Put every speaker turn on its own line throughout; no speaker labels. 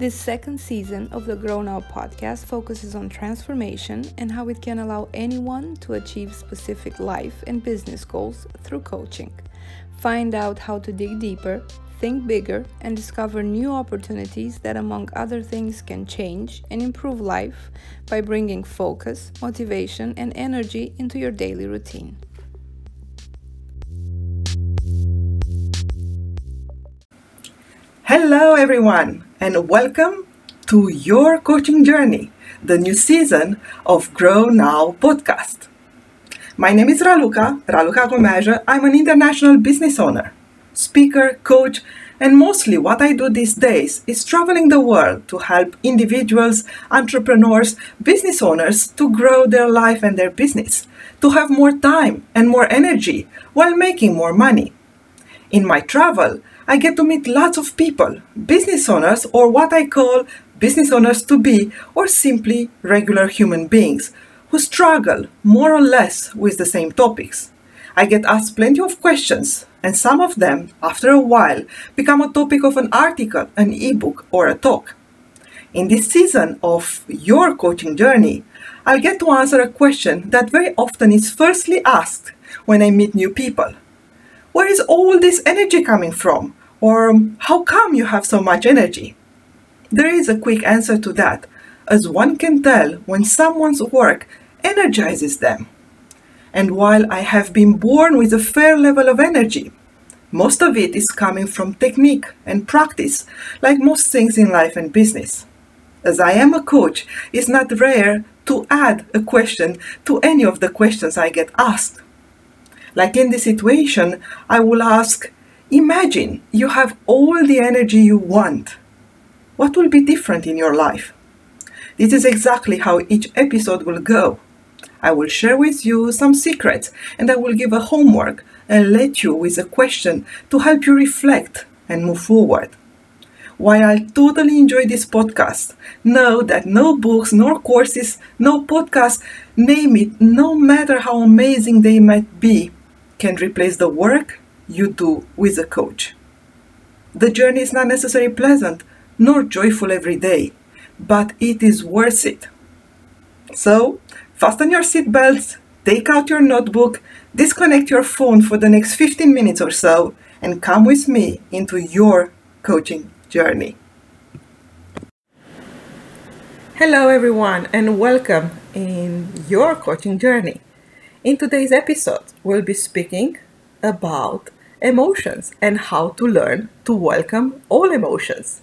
This second season of the Grow Now podcast focuses on transformation and how it can allow anyone to achieve specific life and business goals through coaching. Find out how to dig deeper, think bigger, and discover new opportunities that, among other things, can change and improve life by bringing focus, motivation, and energy into your daily routine.
Hello, everyone, and welcome to Your Coaching Journey, the new season of Grow Now podcast. My name is Raluca, Raluca Gomeja. I'm an international business owner, speaker, coach, and mostly what I do these days is traveling the world to help individuals, entrepreneurs, business owners to grow their life and their business, to have more time and more energy while making more money. In my travel, I get to meet lots of people, business owners, or what I call business owners to be, or simply regular human beings who struggle more or less with the same topics. I get asked plenty of questions, and some of them, after a while, become a topic of an article, an ebook, or a talk. In this season of your coaching journey, I'll get to answer a question that very often is firstly asked when I meet new people. Where is all this energy coming from? Or how come you have so much energy? There is a quick answer to that, as one can tell when someone's work energizes them. And while I have been born with a fair level of energy, most of it is coming from technique and practice, like most things in life and business. As I am a coach, it's not rare to add a question to any of the questions I get asked. Like in this situation, I will ask, Imagine you have all the energy you want. What will be different in your life? This is exactly how each episode will go. I will share with you some secrets and I will give a homework and let you with a question to help you reflect and move forward. While I totally enjoy this podcast, know that no books, nor courses, no podcasts, name it, no matter how amazing they might be, can replace the work you do with a coach. The journey is not necessarily pleasant nor joyful every day, but it is worth it. So, fasten your seatbelts, take out your notebook, disconnect your phone for the next 15 minutes or so, and come with me into your coaching journey. Hello, everyone, and welcome in your coaching journey. In today's episode, we'll be speaking about emotions and how to learn to welcome all emotions.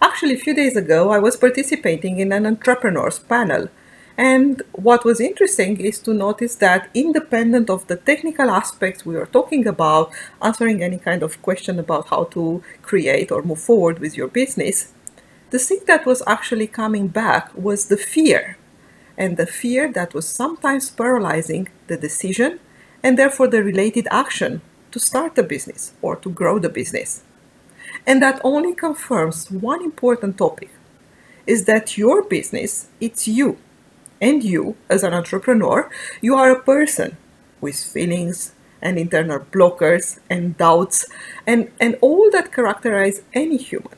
Actually, a few days ago, I was participating in an entrepreneurs panel. And what was interesting is to notice that, independent of the technical aspects we were talking about, answering any kind of question about how to create or move forward with your business, the thing that was actually coming back was the fear. And the fear that was sometimes paralyzing the decision and therefore the related action to start a business or to grow the business. And that only confirms one important topic is that your business, it's you. And you, as an entrepreneur, you are a person with feelings and internal blockers and doubts and, and all that characterize any human.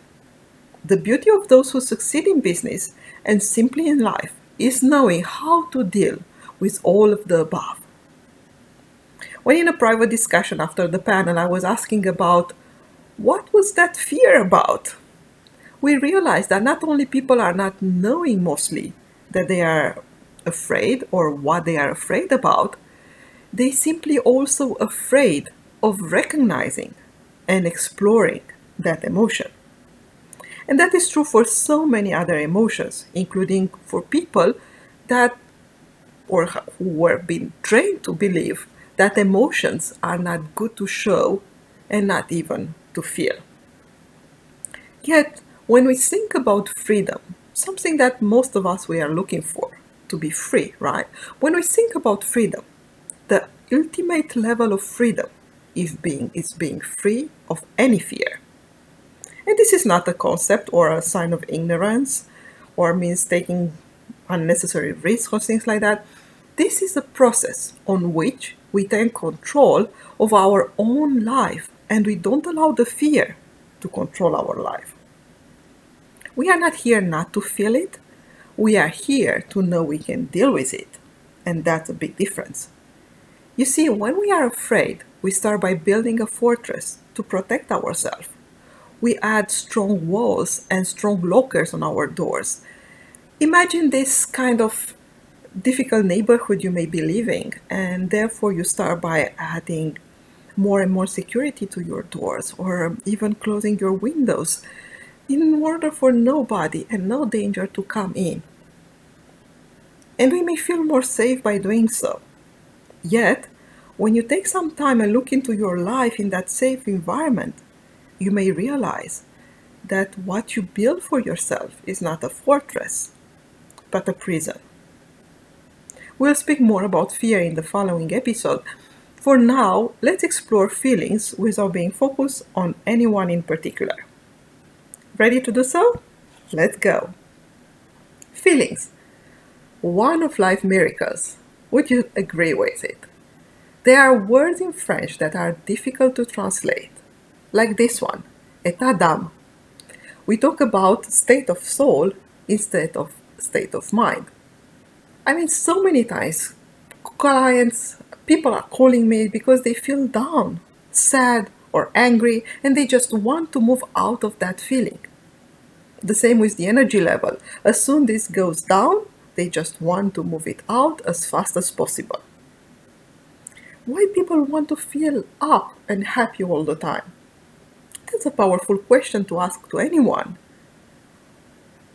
The beauty of those who succeed in business and simply in life is knowing how to deal with all of the above. When in a private discussion after the panel, I was asking about what was that fear about? We realized that not only people are not knowing mostly that they are afraid or what they are afraid about, they simply also afraid of recognizing and exploring that emotion. And that is true for so many other emotions, including for people that or who were being trained to believe that emotions are not good to show and not even to feel. Yet, when we think about freedom, something that most of us we are looking for, to be free, right? When we think about freedom, the ultimate level of freedom is being is being free of any fear. And this is not a concept or a sign of ignorance or means taking unnecessary risks or things like that. This is a process on which we take control of our own life and we don't allow the fear to control our life. We are not here not to feel it. We are here to know we can deal with it. And that's a big difference. You see, when we are afraid, we start by building a fortress to protect ourselves. We add strong walls and strong lockers on our doors. Imagine this kind of difficult neighborhood you may be living, and therefore you start by adding more and more security to your doors or even closing your windows in order for nobody and no danger to come in. And we may feel more safe by doing so. Yet, when you take some time and look into your life in that safe environment, you may realize that what you build for yourself is not a fortress, but a prison. We'll speak more about fear in the following episode. For now, let's explore feelings without being focused on anyone in particular. Ready to do so? Let's go. Feelings. One of life miracles. Would you agree with it? There are words in French that are difficult to translate, like this one, état d'âme. We talk about state of soul instead of state of mind. I mean, so many times, clients, people are calling me because they feel down, sad, or angry and they just want to move out of that feeling. The same with the energy level. As soon this goes down, they just want to move it out as fast as possible. Why people want to feel up and happy all the time? That's a powerful question to ask to anyone.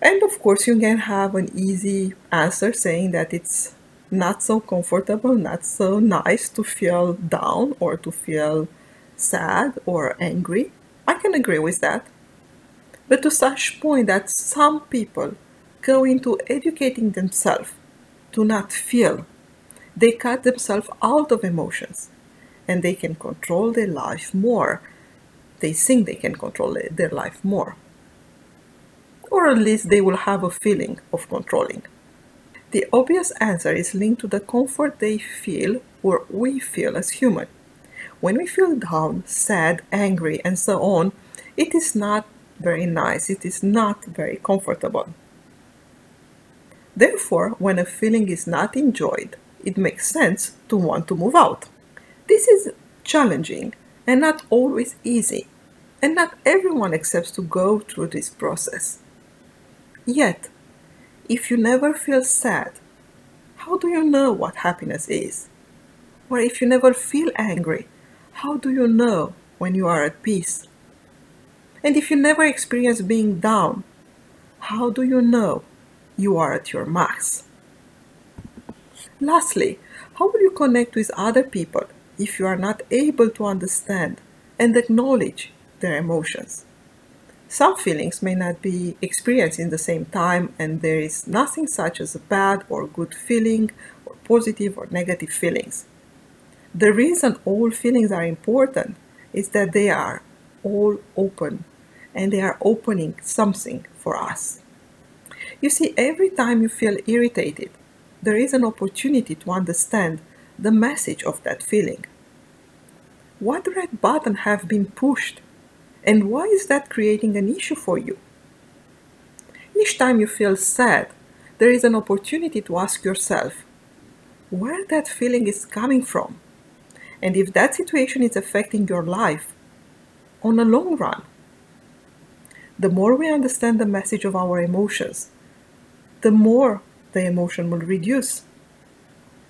And of course, you can have an easy answer saying that it's not so comfortable, not so nice to feel down or to feel sad or angry. I can agree with that. But to such point that some people go into educating themselves to not feel, they cut themselves out of emotions and they can control their life more. They think they can control their life more. Or at least they will have a feeling of controlling. The obvious answer is linked to the comfort they feel or we feel as human. When we feel down, sad, angry, and so on, it is not very nice, it is not very comfortable. Therefore, when a feeling is not enjoyed, it makes sense to want to move out. This is challenging and not always easy, and not everyone accepts to go through this process. Yet, if you never feel sad, how do you know what happiness is? Or if you never feel angry, how do you know when you are at peace? And if you never experience being down, how do you know you are at your max? Lastly, how will you connect with other people if you are not able to understand and acknowledge their emotions? Some feelings may not be experienced in the same time, and there is nothing such as a bad or good feeling, or positive or negative feelings. The reason all feelings are important is that they are all open and they are opening something for us. You see, every time you feel irritated, there is an opportunity to understand the message of that feeling. What red button have been pushed and why is that creating an issue for you? Each time you feel sad, there is an opportunity to ask yourself where that feeling is coming from and if that situation is affecting your life on a long run. The more we understand the message of our emotions, the more the emotion will reduce.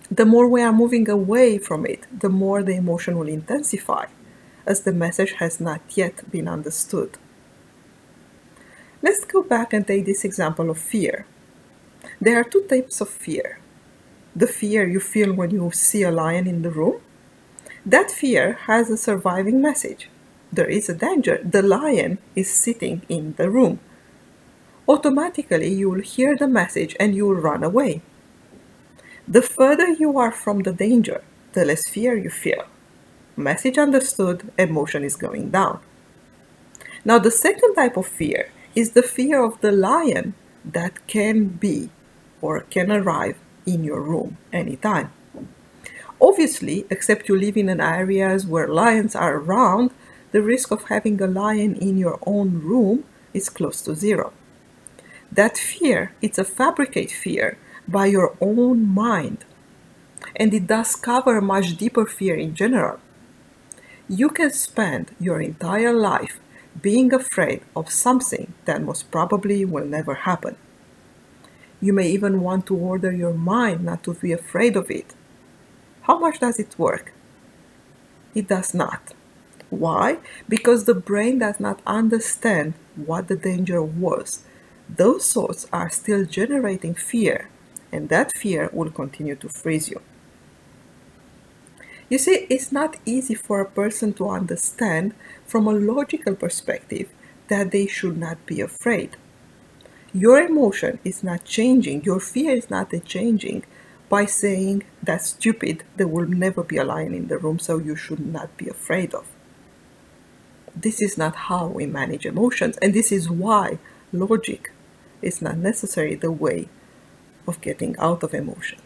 The more we are moving away from it, the more the emotion will intensify, as the message has not yet been understood. Let's go back and take this example of fear. There are two types of fear the fear you feel when you see a lion in the room, that fear has a surviving message. There is a danger. The lion is sitting in the room. Automatically, you will hear the message and you will run away. The further you are from the danger, the less fear you feel. Message understood, emotion is going down. Now, the second type of fear is the fear of the lion that can be or can arrive in your room anytime. Obviously, except you live in an areas where lions are around, the risk of having a lion in your own room is close to zero. That fear, it's a fabricate fear by your own mind. And it does cover a much deeper fear in general. You can spend your entire life being afraid of something that most probably will never happen. You may even want to order your mind not to be afraid of it. How much does it work? It does not. Why? Because the brain does not understand what the danger was. Those thoughts are still generating fear, and that fear will continue to freeze you. You see, it's not easy for a person to understand from a logical perspective that they should not be afraid. Your emotion is not changing, your fear is not changing by saying that's stupid, there will never be a lion in the room, so you should not be afraid of. This is not how we manage emotions, and this is why logic is not necessarily the way of getting out of emotion.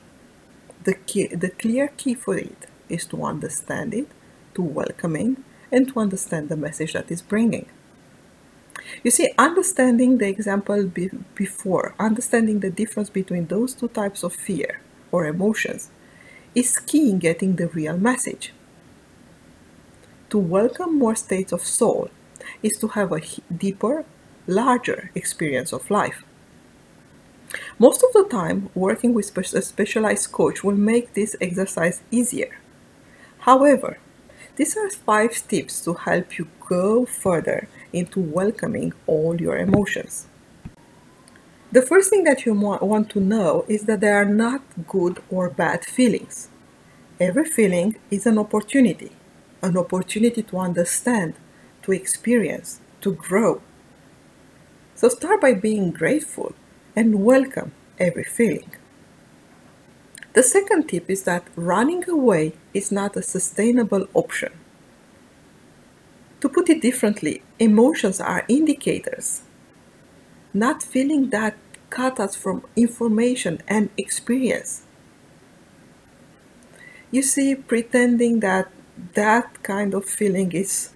The, key, the clear key for it is to understand it, to welcome it, and to understand the message that is bringing. You see, understanding the example be- before, understanding the difference between those two types of fear or emotions, is key in getting the real message. To welcome more states of soul is to have a deeper, larger experience of life. Most of the time, working with a specialized coach will make this exercise easier. However, these are five tips to help you go further into welcoming all your emotions. The first thing that you want to know is that there are not good or bad feelings. Every feeling is an opportunity, an opportunity to understand, to experience, to grow. So start by being grateful and welcome every feeling. The second tip is that running away is not a sustainable option. To put it differently, emotions are indicators. Not feeling that cut us from information and experience. You see, pretending that that kind of feeling is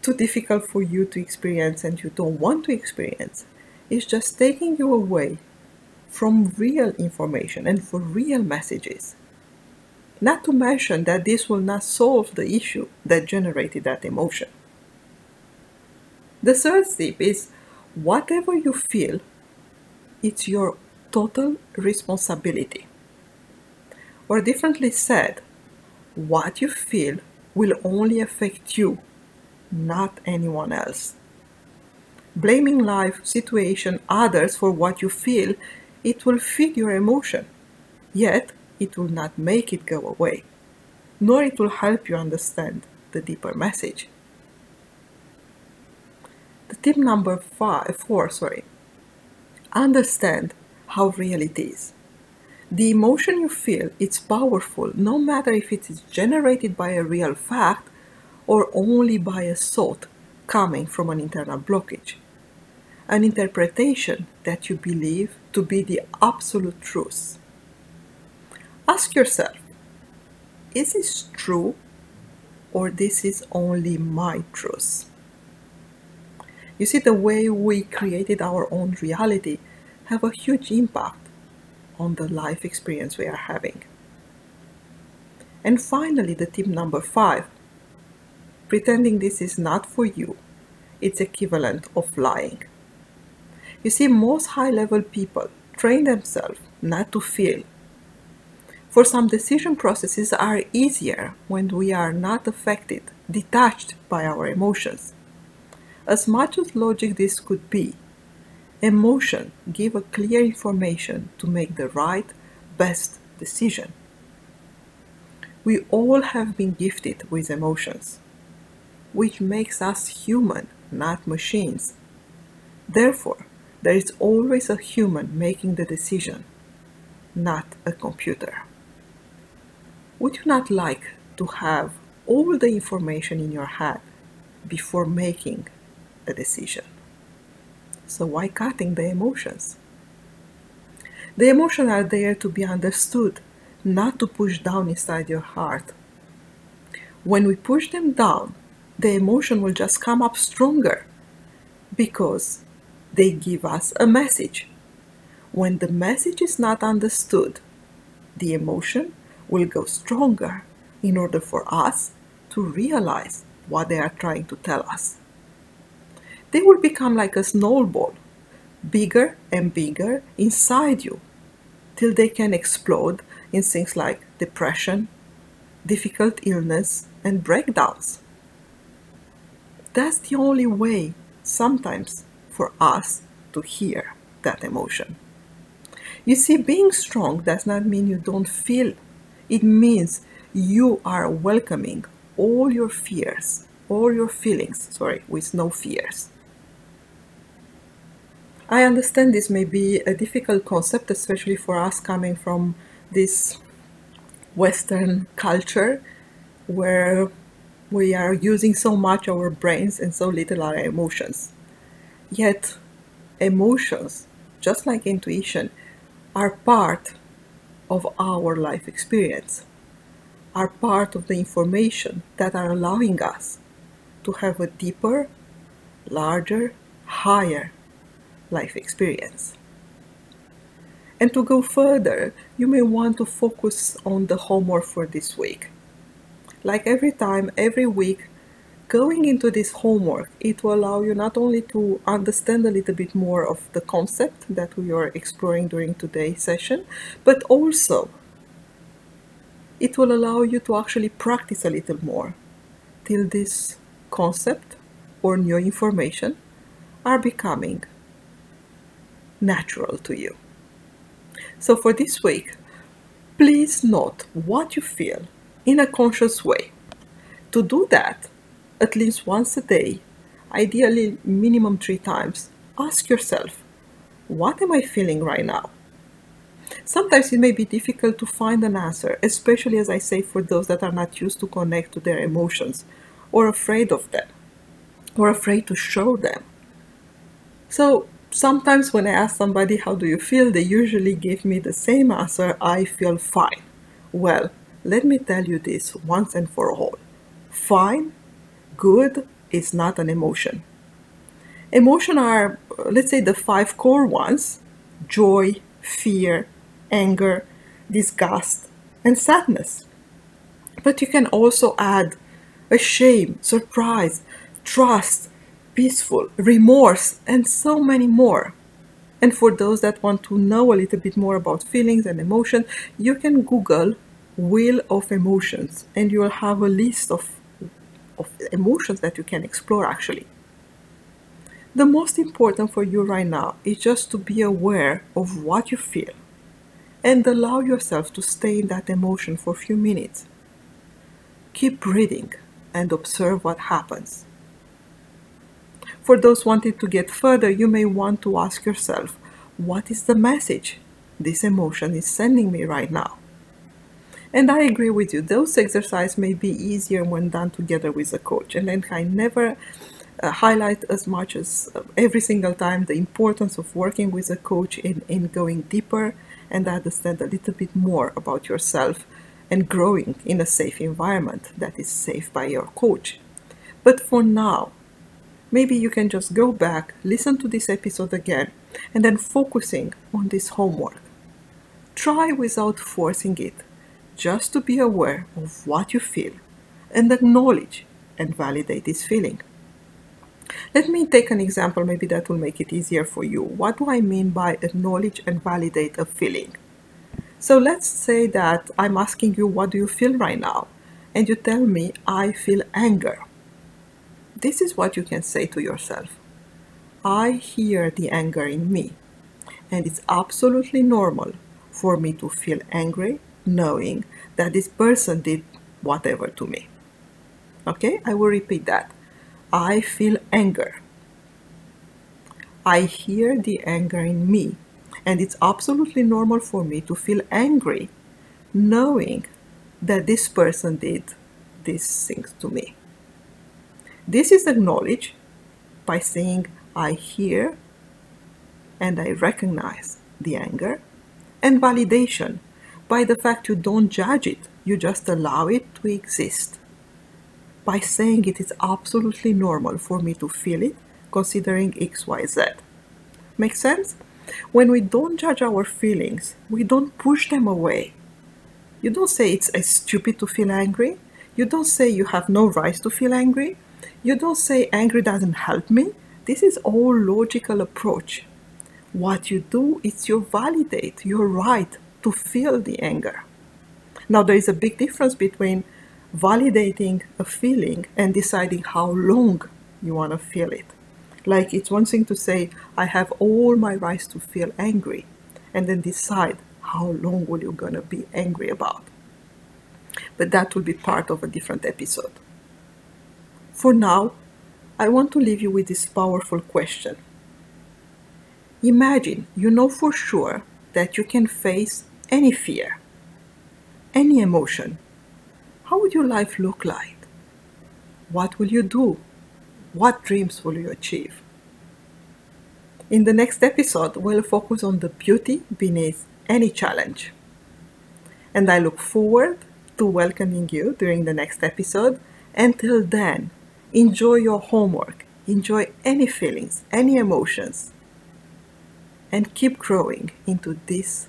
too difficult for you to experience and you don't want to experience is just taking you away from real information and for real messages. Not to mention that this will not solve the issue that generated that emotion. The third tip is whatever you feel, it's your total responsibility. Or differently said, what you feel will only affect you, not anyone else. Blaming life, situation, others for what you feel it will feed your emotion, yet it will not make it go away, nor it will help you understand the deeper message. The tip number five, four, sorry, understand how real it is. The emotion you feel, it's powerful, no matter if it is generated by a real fact or only by a thought coming from an internal blockage an interpretation that you believe to be the absolute truth. Ask yourself, is this true or this is only my truth? You see, the way we created our own reality have a huge impact on the life experience we are having. And finally, the tip number five, pretending this is not for you, it's equivalent of lying. You see, most high level people train themselves not to feel. For some decision processes are easier when we are not affected, detached by our emotions. As much as logic this could be, emotion give a clear information to make the right, best decision. We all have been gifted with emotions, which makes us human, not machines. Therefore, there is always a human making the decision, not a computer. Would you not like to have all the information in your head before making a decision? So why cutting the emotions? The emotions are there to be understood, not to push down inside your heart. When we push them down, the emotion will just come up stronger because they give us a message. When the message is not understood, the emotion will go stronger in order for us to realize what they are trying to tell us. They will become like a snowball, bigger and bigger inside you, till they can explode in things like depression, difficult illness, and breakdowns. That's the only way sometimes for us to hear that emotion. You see, being strong does not mean you don't feel, it means you are welcoming all your fears, all your feelings, sorry, with no fears. I understand this may be a difficult concept, especially for us coming from this Western culture where we are using so much our brains and so little our emotions. Yet, emotions, just like intuition, are part of our life experience, are part of the information that are allowing us to have a deeper, larger, higher life experience. And to go further, you may want to focus on the homework for this week. Like every time, every week, going into this homework, it will allow you not only to understand a little bit more of the concept that we are exploring during today's session, but also it will allow you to actually practice a little more till this concept or new information are becoming natural to you. So for this week, please note what you feel in a conscious way. To do that, at least once a day, ideally minimum three times, ask yourself, what am I feeling right now? Sometimes it may be difficult to find an answer, especially as I say for those that are not used to connect to their emotions or afraid of them or afraid to show them. So sometimes when I ask somebody, How do you feel? they usually give me the same answer I feel fine. Well, let me tell you this once and for all fine, good is not an emotion. Emotion are, let's say, the five core ones joy, fear, anger, disgust, and sadness. But you can also add a shame, surprise, trust, peaceful, remorse, and so many more. And for those that want to know a little bit more about feelings and emotion, you can Google Wheel of Emotions and you will have a list of, of emotions that you can explore actually. The most important for you right now is just to be aware of what you feel and allow yourself to stay in that emotion for a few minutes. Keep breathing and observe what happens. For those wanting to get further, you may want to ask yourself, what is the message this emotion is sending me right now? And I agree with you, those exercises may be easier when done together with a coach. And then I never uh, highlight as much as uh, every single time the importance of working with a coach in, in going deeper and understand a little bit more about yourself and growing in a safe environment that is safe by your coach. But for now, maybe you can just go back, listen to this episode again, and then focusing on this homework. Try without forcing it, just to be aware of what you feel and acknowledge and validate this feeling. Let me take an example, maybe that will make it easier for you. What do I mean by acknowledge and validate a feeling? So let's say that I'm asking you, what do you feel right now? And you tell me, I feel anger this is what you can say to yourself I hear the anger in me, and it's absolutely normal for me to feel angry knowing that this person did whatever to me. Okay, I will repeat that. I feel anger. I hear the anger in me, and it's absolutely normal for me to feel angry knowing that this person did these things to me. This is acknowledged by saying, I hear and I recognize the anger, and validation by the fact you don't judge it, you just allow it to exist. By saying it is absolutely normal for me to feel it, considering XYZ. Make sense? When we don't judge our feelings, we don't push them away. You don't say it's stupid to feel angry. You don't say you have no right to feel angry. You don't say angry doesn't help me. This is all logical approach. What you do is you validate your right to feel the anger. Now there is a big difference between validating a feeling and deciding how long you want to feel it. Like it's one thing to say, I have all my rights to feel angry, and then decide how long will you gonna be angry about. But that will be part of a different episode. For now, I want to leave you with this powerful question. Imagine you know for sure that you can face any fear, any emotion. How would your life look like? What will you do? What dreams will you achieve? In the next episode, we'll focus on the beauty beneath any challenge. And I look forward to welcoming you during the next episode. Until then, enjoy your homework, enjoy any feelings, any emotions, and keep growing into this